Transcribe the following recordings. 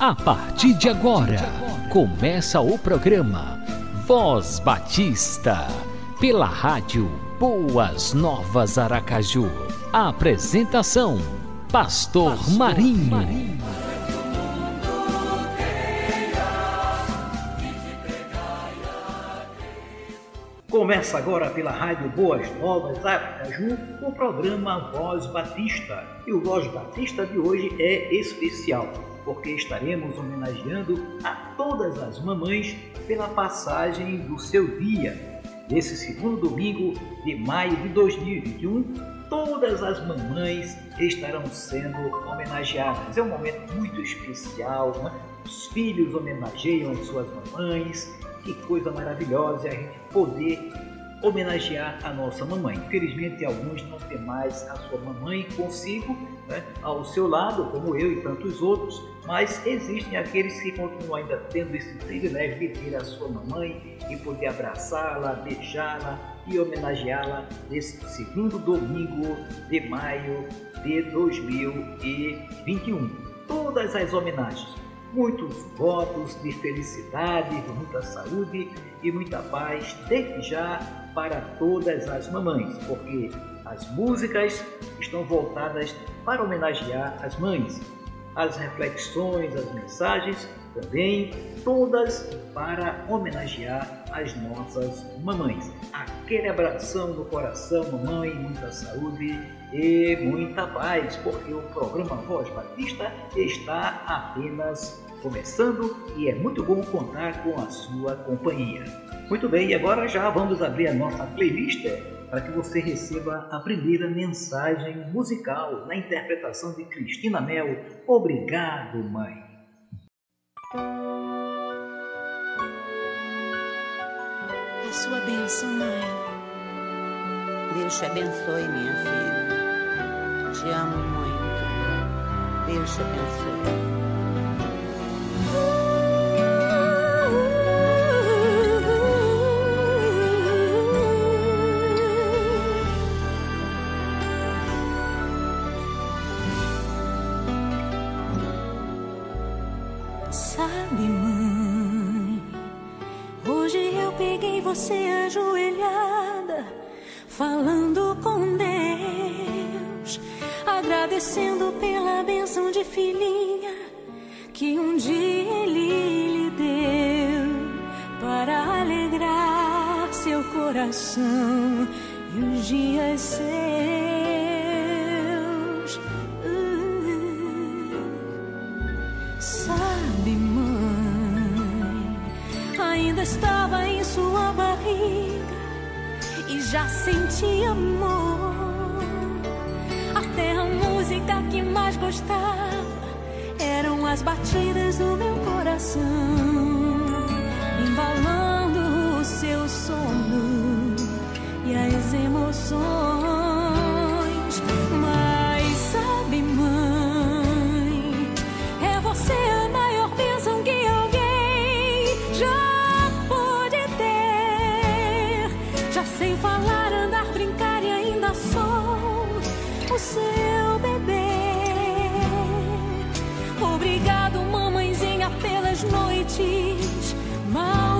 A partir de agora, começa o programa Voz Batista, pela rádio Boas Novas Aracaju. A apresentação: Pastor, Pastor Marinho. Marinho. Começa agora pela Rádio Boas Novas Aracaju o programa Voz Batista. E o Voz Batista de hoje é especial porque estaremos homenageando a todas as mamães pela passagem do seu dia. Nesse segundo domingo de maio de 2021, todas as mamães estarão sendo homenageadas. É um momento muito especial, né? os filhos homenageiam as suas mamães. Que coisa maravilhosa é a gente poder homenagear a nossa mamãe. Infelizmente, alguns não têm mais a sua mamãe consigo, né, ao seu lado, como eu e tantos outros, mas existem aqueles que continuam ainda tendo esse privilégio de ter a sua mamãe e poder abraçá-la, beijá-la e homenageá-la nesse segundo domingo de maio de 2021. Todas as homenagens muitos votos de felicidade, de muita saúde e muita paz, desde já para todas as mamães, porque as músicas estão voltadas para homenagear as mães. As reflexões, as mensagens também, todas para homenagear as nossas mamães. Aquele abração no coração, mamãe, muita saúde e muita paz, porque o programa Voz Batista está apenas começando e é muito bom contar com a sua companhia. Muito bem, e agora já vamos abrir a nossa playlist para que você receba a primeira mensagem musical na interpretação de Cristina Mel. Obrigado, mãe. A sua bênção, mãe. Deus te abençoe, minha filha. Te amo muito. Deus te abençoe. Coração e os dias seus. Sabe, mãe, ainda estava em sua barriga e já sentia amor música que mais gostava eram as batidas do meu coração, embalando o seu sono as emoções. Mas sabe, mãe, é você a maior bênção que alguém já pôde ter. Já sei falar, andar, brincar e ainda sou o seu bebê. Obrigado, mamãezinha, pelas noites mal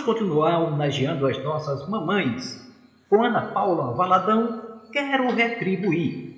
Vamos continuar homenageando as nossas mamães. Com Ana Paula Valadão, quero retribuir.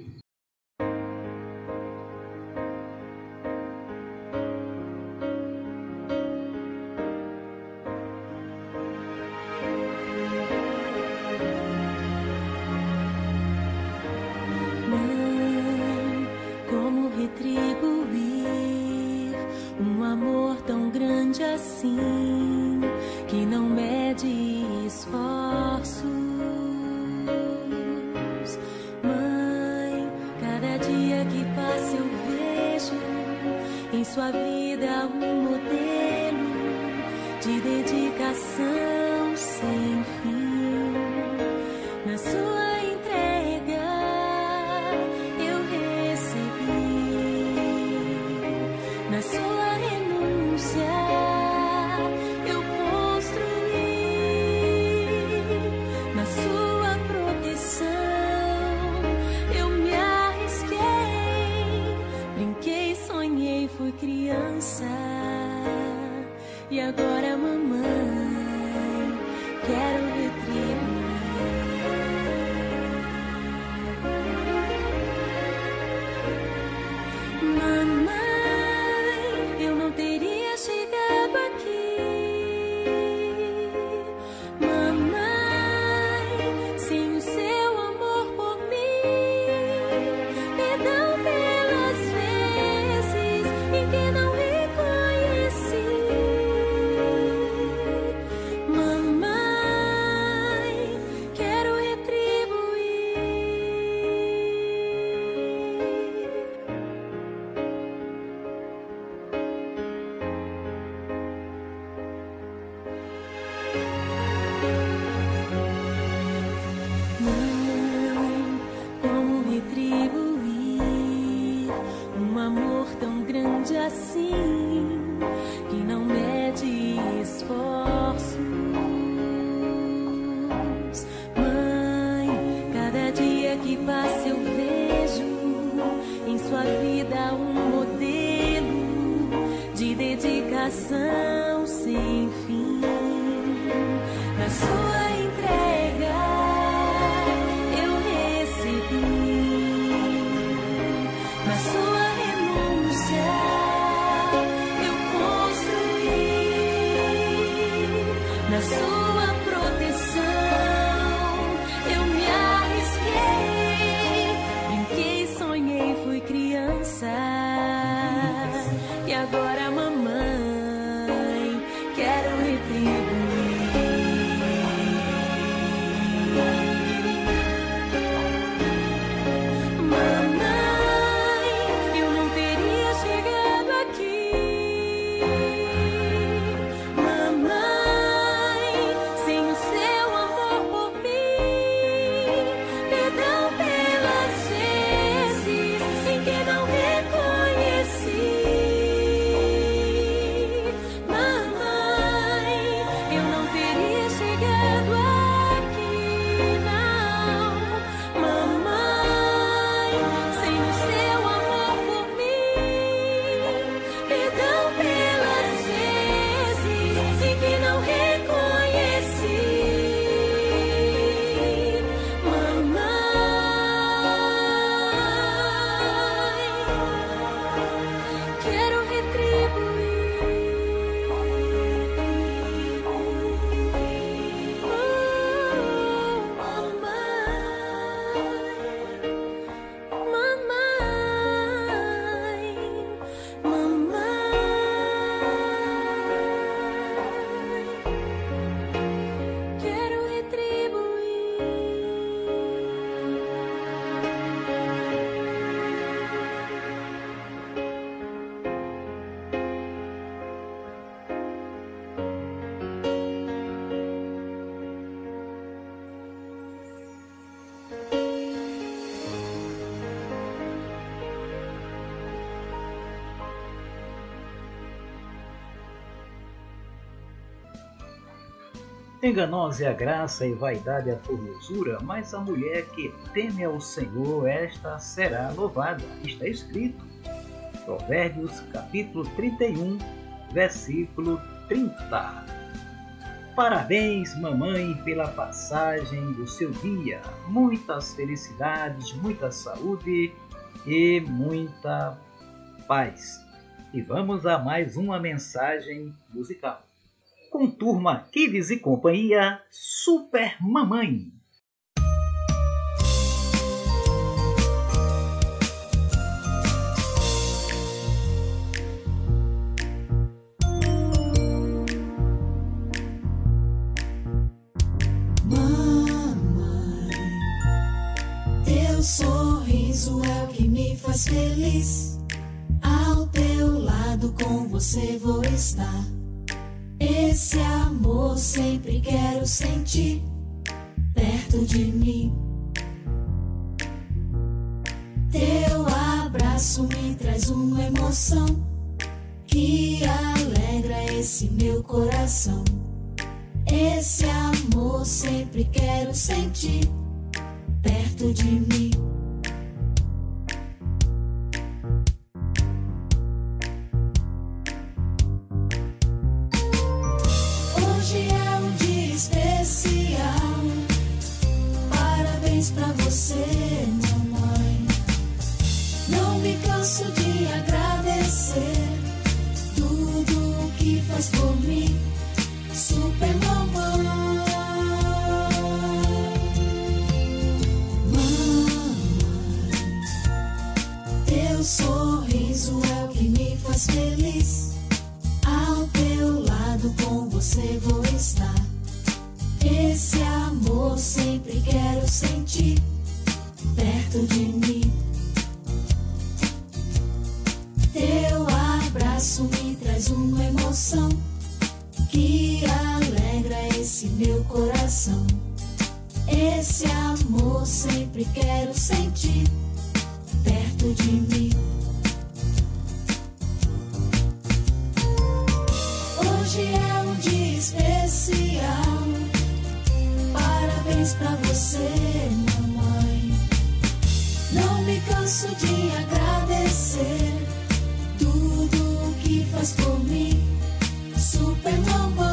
passos. Mãe, cada dia que passa eu vejo em sua vida um modelo de dedicação sem fim. oração sem fim. Na sua Enganosa é a graça e vaidade é a formosura, mas a mulher que teme ao Senhor, esta será louvada. Está escrito. Provérbios capítulo 31, versículo 30. Parabéns, mamãe, pela passagem do seu dia. Muitas felicidades, muita saúde e muita paz. E vamos a mais uma mensagem musical. Com turma Kids e companhia, Super Mamãe. sorriso é o que me faz feliz. Ao teu lado com você vou estar. Esse amor sempre quero sentir perto de mim. Teu abraço me traz uma emoção que alegra esse meu coração. Esse amor sempre quero sentir perto de mim. Hoje é um dia especial. Parabéns pra você, mamãe. Não me canso de agradecer tudo que faz por mim. Super mamãe.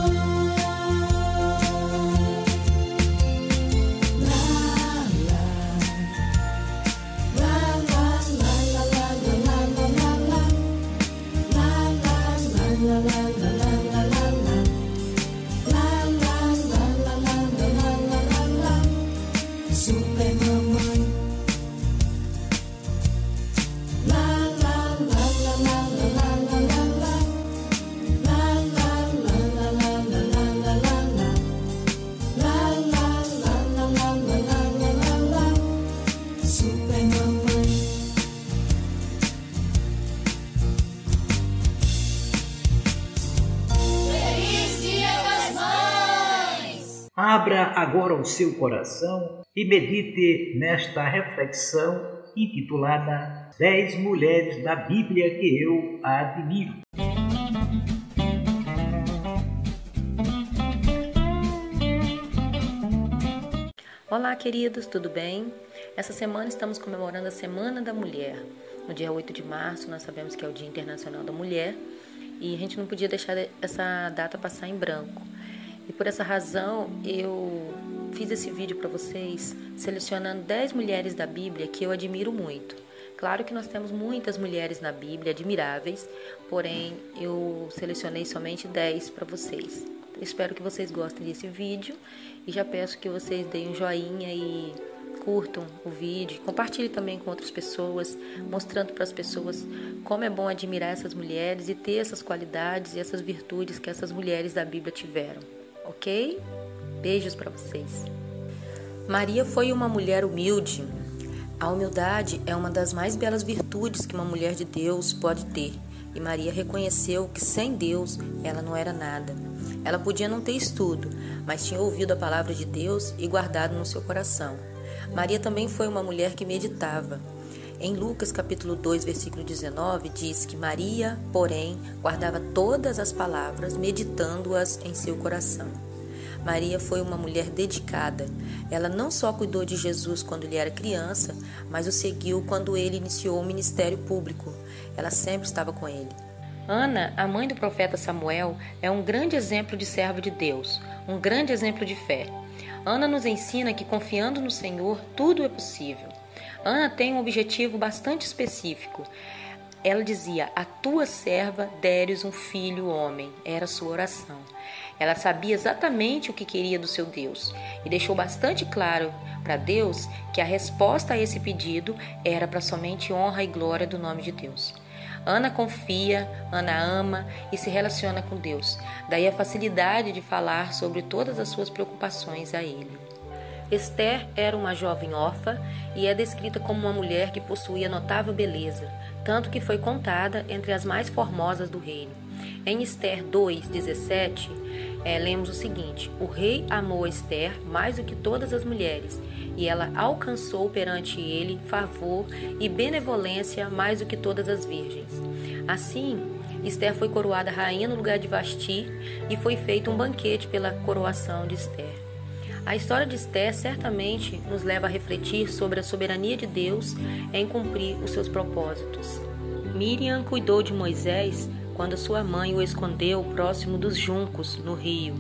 Abra agora o seu coração e medite nesta reflexão intitulada Dez Mulheres da Bíblia que eu admiro. Olá, queridos, tudo bem? Essa semana estamos comemorando a Semana da Mulher. No dia 8 de março, nós sabemos que é o Dia Internacional da Mulher e a gente não podia deixar essa data passar em branco. E por essa razão, eu fiz esse vídeo para vocês selecionando 10 mulheres da Bíblia que eu admiro muito. Claro que nós temos muitas mulheres na Bíblia admiráveis, porém eu selecionei somente 10 para vocês. Espero que vocês gostem desse vídeo e já peço que vocês deem um joinha e curtam o vídeo, compartilhem também com outras pessoas, mostrando para as pessoas como é bom admirar essas mulheres e ter essas qualidades e essas virtudes que essas mulheres da Bíblia tiveram, ok? Beijos para vocês. Maria foi uma mulher humilde. A humildade é uma das mais belas virtudes que uma mulher de Deus pode ter. E Maria reconheceu que sem Deus ela não era nada. Ela podia não ter estudo, mas tinha ouvido a palavra de Deus e guardado no seu coração. Maria também foi uma mulher que meditava. Em Lucas capítulo 2, versículo 19, diz que Maria, porém, guardava todas as palavras, meditando-as em seu coração. Maria foi uma mulher dedicada. Ela não só cuidou de Jesus quando ele era criança, mas o seguiu quando ele iniciou o ministério público. Ela sempre estava com ele. Ana, a mãe do profeta Samuel, é um grande exemplo de servo de Deus, um grande exemplo de fé. Ana nos ensina que confiando no Senhor, tudo é possível. Ana tem um objetivo bastante específico. Ela dizia: A tua serva deres um filho homem. Era sua oração. Ela sabia exatamente o que queria do seu Deus e deixou bastante claro para Deus que a resposta a esse pedido era para somente honra e glória do nome de Deus. Ana confia, Ana ama e se relaciona com Deus. Daí a facilidade de falar sobre todas as suas preocupações a Ele. Esther era uma jovem órfã e é descrita como uma mulher que possuía notável beleza, tanto que foi contada entre as mais formosas do reino. Em Esther 2:17, é, lemos o seguinte: O rei amou Esther mais do que todas as mulheres, e ela alcançou perante ele favor e benevolência mais do que todas as virgens. Assim, Esther foi coroada rainha no lugar de Vasti e foi feito um banquete pela coroação de Esther. A história de Esther certamente nos leva a refletir sobre a soberania de Deus em cumprir os seus propósitos. Miriam cuidou de Moisés quando sua mãe o escondeu próximo dos juncos, no rio.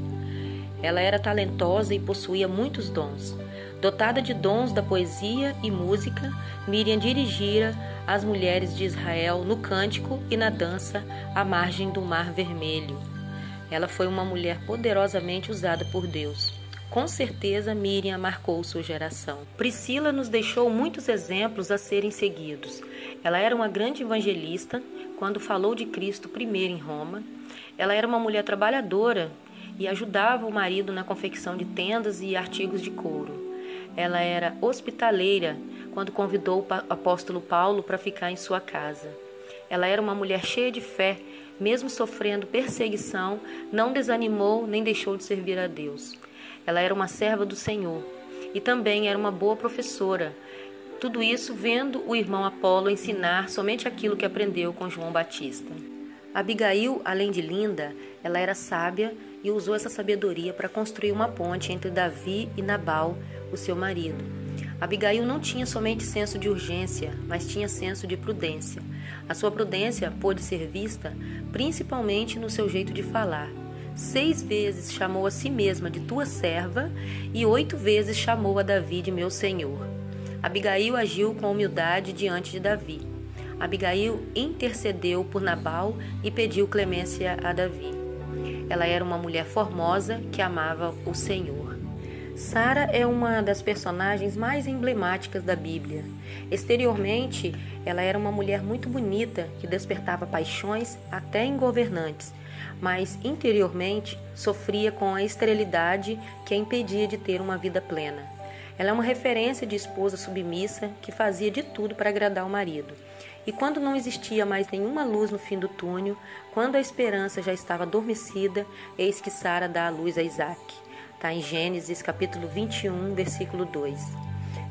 Ela era talentosa e possuía muitos dons. Dotada de dons da poesia e música, Miriam dirigira as mulheres de Israel no cântico e na dança à margem do Mar Vermelho. Ela foi uma mulher poderosamente usada por Deus. Com certeza, Miriam marcou sua geração. Priscila nos deixou muitos exemplos a serem seguidos. Ela era uma grande evangelista quando falou de Cristo primeiro em Roma. Ela era uma mulher trabalhadora e ajudava o marido na confecção de tendas e artigos de couro. Ela era hospitaleira quando convidou o apóstolo Paulo para ficar em sua casa. Ela era uma mulher cheia de fé, mesmo sofrendo perseguição, não desanimou nem deixou de servir a Deus. Ela era uma serva do Senhor e também era uma boa professora. Tudo isso vendo o irmão Apolo ensinar somente aquilo que aprendeu com João Batista. Abigail, além de linda, ela era sábia e usou essa sabedoria para construir uma ponte entre Davi e Nabal, o seu marido. Abigail não tinha somente senso de urgência, mas tinha senso de prudência. A sua prudência pôde ser vista principalmente no seu jeito de falar. Seis vezes chamou a si mesma de tua serva e oito vezes chamou a Davi de meu senhor. Abigail agiu com humildade diante de Davi. Abigail intercedeu por Nabal e pediu clemência a Davi. Ela era uma mulher formosa que amava o Senhor. Sara é uma das personagens mais emblemáticas da Bíblia. Exteriormente, ela era uma mulher muito bonita que despertava paixões até em governantes, mas interiormente sofria com a esterilidade que a impedia de ter uma vida plena. Ela é uma referência de esposa submissa que fazia de tudo para agradar o marido. E quando não existia mais nenhuma luz no fim do túnel, quando a esperança já estava adormecida, eis que Sara dá a luz a Isaac. Está em Gênesis capítulo 21, versículo 2.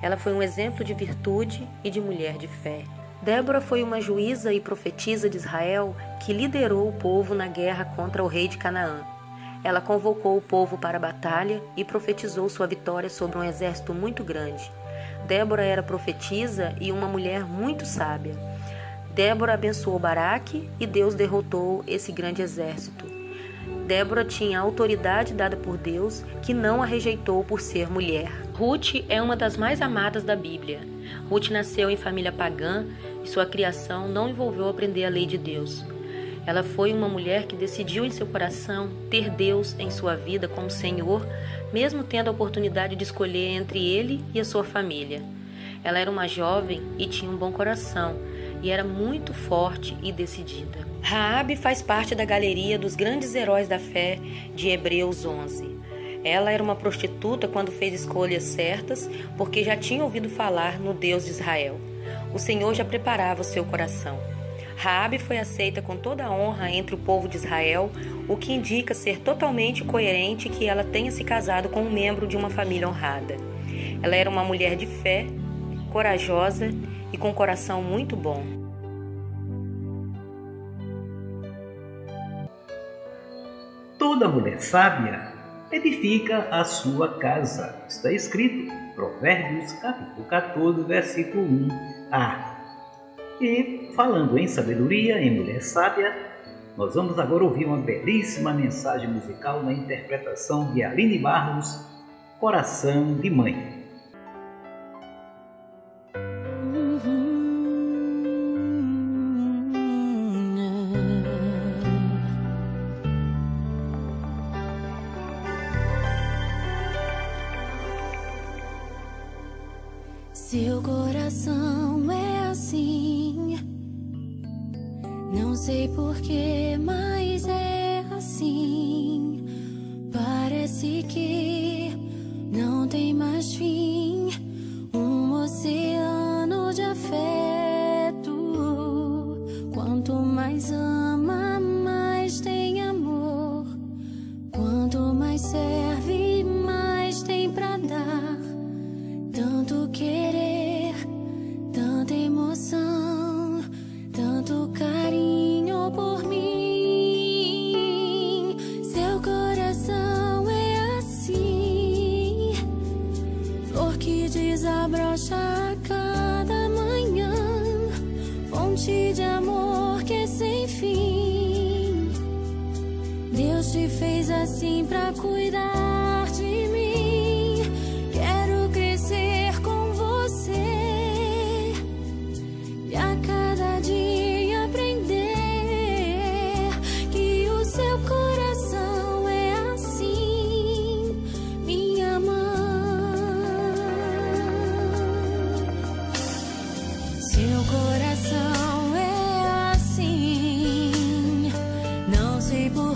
Ela foi um exemplo de virtude e de mulher de fé. Débora foi uma juíza e profetisa de Israel que liderou o povo na guerra contra o rei de Canaã. Ela convocou o povo para a batalha e profetizou sua vitória sobre um exército muito grande. Débora era profetisa e uma mulher muito sábia. Débora abençoou Baraque e Deus derrotou esse grande exército. Débora tinha autoridade dada por Deus, que não a rejeitou por ser mulher. Ruth é uma das mais amadas da Bíblia. Ruth nasceu em família pagã e sua criação não envolveu aprender a lei de Deus. Ela foi uma mulher que decidiu em seu coração ter Deus em sua vida como Senhor, mesmo tendo a oportunidade de escolher entre ele e a sua família. Ela era uma jovem e tinha um bom coração, e era muito forte e decidida. Raabe faz parte da galeria dos grandes heróis da fé de Hebreus 11. Ela era uma prostituta quando fez escolhas certas, porque já tinha ouvido falar no Deus de Israel. O Senhor já preparava o seu coração. Raabe foi aceita com toda a honra entre o povo de Israel, o que indica ser totalmente coerente que ela tenha se casado com um membro de uma família honrada. Ela era uma mulher de fé, corajosa e com um coração muito bom. Toda mulher sábia edifica a sua casa. Está escrito, Provérbios capítulo 14, versículo 1a. E falando em sabedoria, em mulher sábia, nós vamos agora ouvir uma belíssima mensagem musical na interpretação de Aline Barros, Coração de Mãe.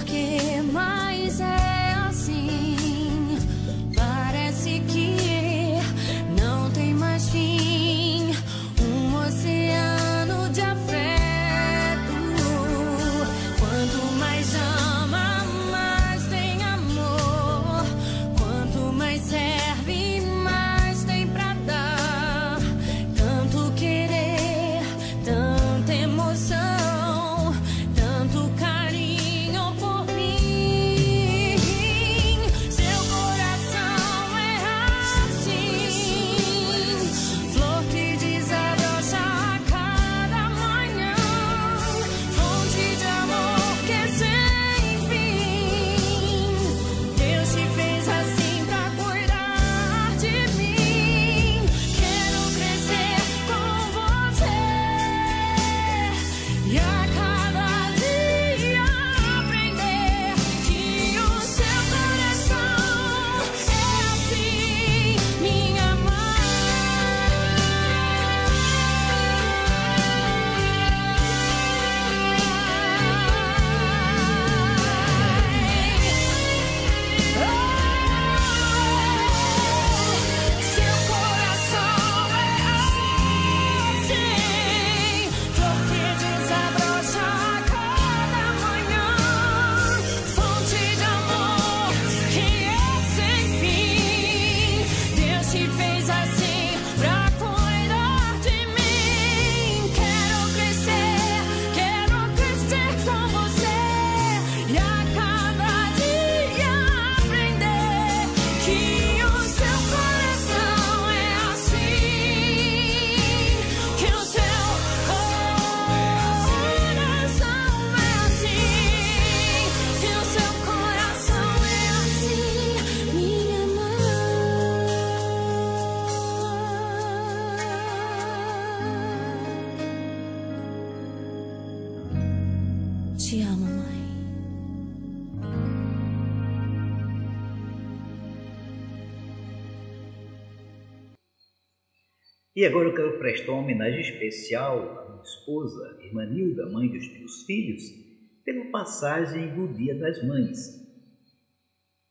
porque mais E agora eu quero prestar uma homenagem especial à minha esposa, irmã Nilda, mãe dos meus filhos, pela passagem do Dia das Mães.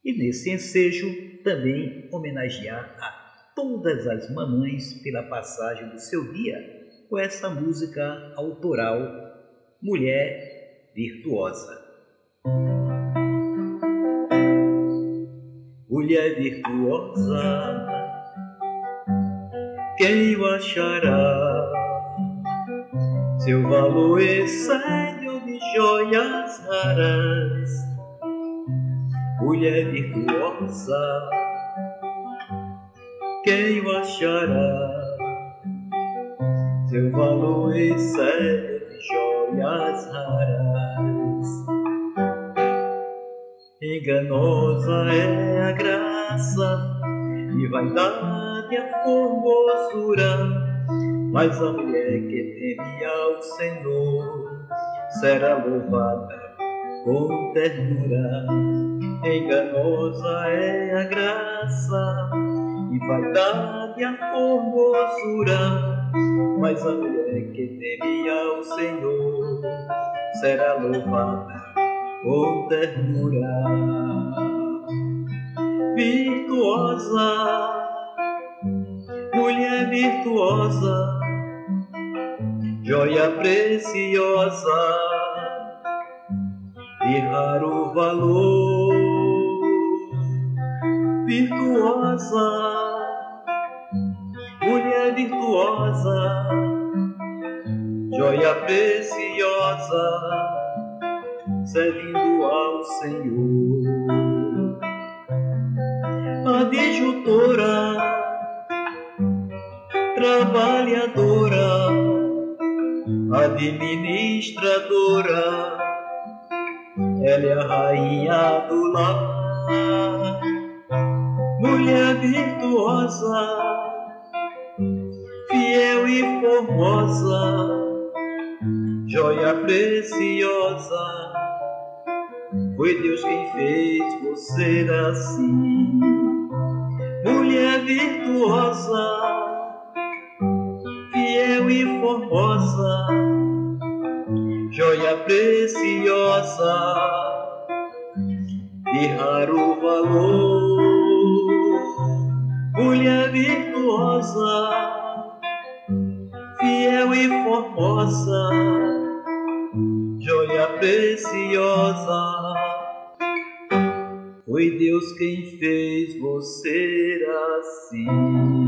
E nesse ensejo também homenagear a todas as mamães pela passagem do seu dia com essa música autoral Mulher Virtuosa. Mulher virtuosa quem o achará? Seu valor é excede de joias raras, mulher virtuosa, quem o achará? Seu valor é excede de joias raras. Enganosa é a graça e vai dar a formosura, mas a mulher que teme ao Senhor será louvada com ternura. Enganosa é a graça e vaidade a formosura, mas a mulher que teme ao Senhor será louvada com ternura. Virtuosa, mulher virtuosa, joia preciosa, de raro valor, virtuosa, mulher virtuosa, joia preciosa servindo ao Senhor. Adjutora, trabalhadora, administradora, ela é a rainha do lar, mulher virtuosa, fiel e formosa, joia preciosa. Foi Deus quem fez você assim, mulher virtuosa, formosa, joia preciosa, de raro valor, mulher virtuosa, fiel e formosa, joia preciosa. Foi Deus quem fez você assim.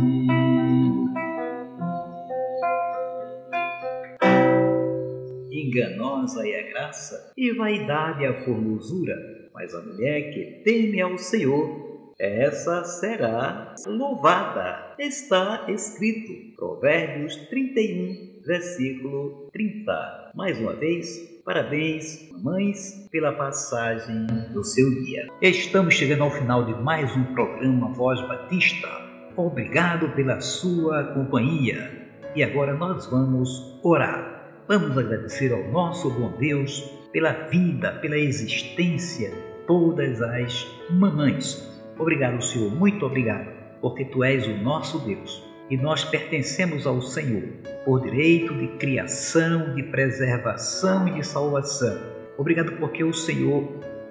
Enganosa é a graça e vaidade a formosura, mas a mulher que teme ao Senhor, essa será louvada. Está escrito, Provérbios 31, versículo 30. Mais uma vez, Parabéns, mães, pela passagem do seu dia. Estamos chegando ao final de mais um programa Voz Batista. Obrigado pela sua companhia. E agora nós vamos orar. Vamos agradecer ao nosso bom Deus pela vida, pela existência todas as mamães. Obrigado, Senhor, muito obrigado, porque Tu és o nosso Deus e nós pertencemos ao Senhor por direito de criação, de preservação e de salvação. Obrigado porque o Senhor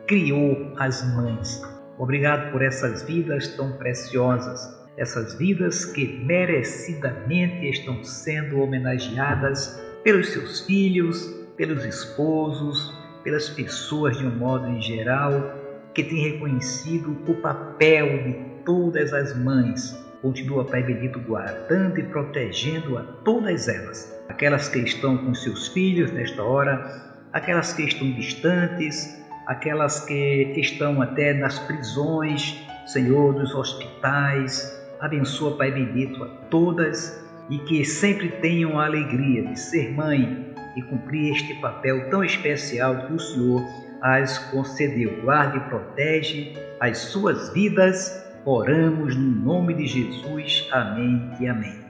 criou as mães. Obrigado por essas vidas tão preciosas, essas vidas que merecidamente estão sendo homenageadas pelos seus filhos, pelos esposos, pelas pessoas de um modo em geral, que têm reconhecido o papel de todas as mães Continua, Pai bendito, guardando e protegendo a todas elas, aquelas que estão com seus filhos nesta hora, aquelas que estão distantes, aquelas que estão até nas prisões, Senhor, nos hospitais. Abençoa, Pai bendito, a todas e que sempre tenham a alegria de ser mãe e cumprir este papel tão especial que o Senhor as concedeu. Guarde e protege as suas vidas Oramos no nome de Jesus. Amém e amém.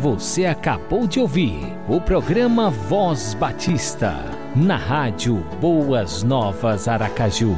Você acabou de ouvir o programa Voz Batista, na rádio Boas Novas Aracaju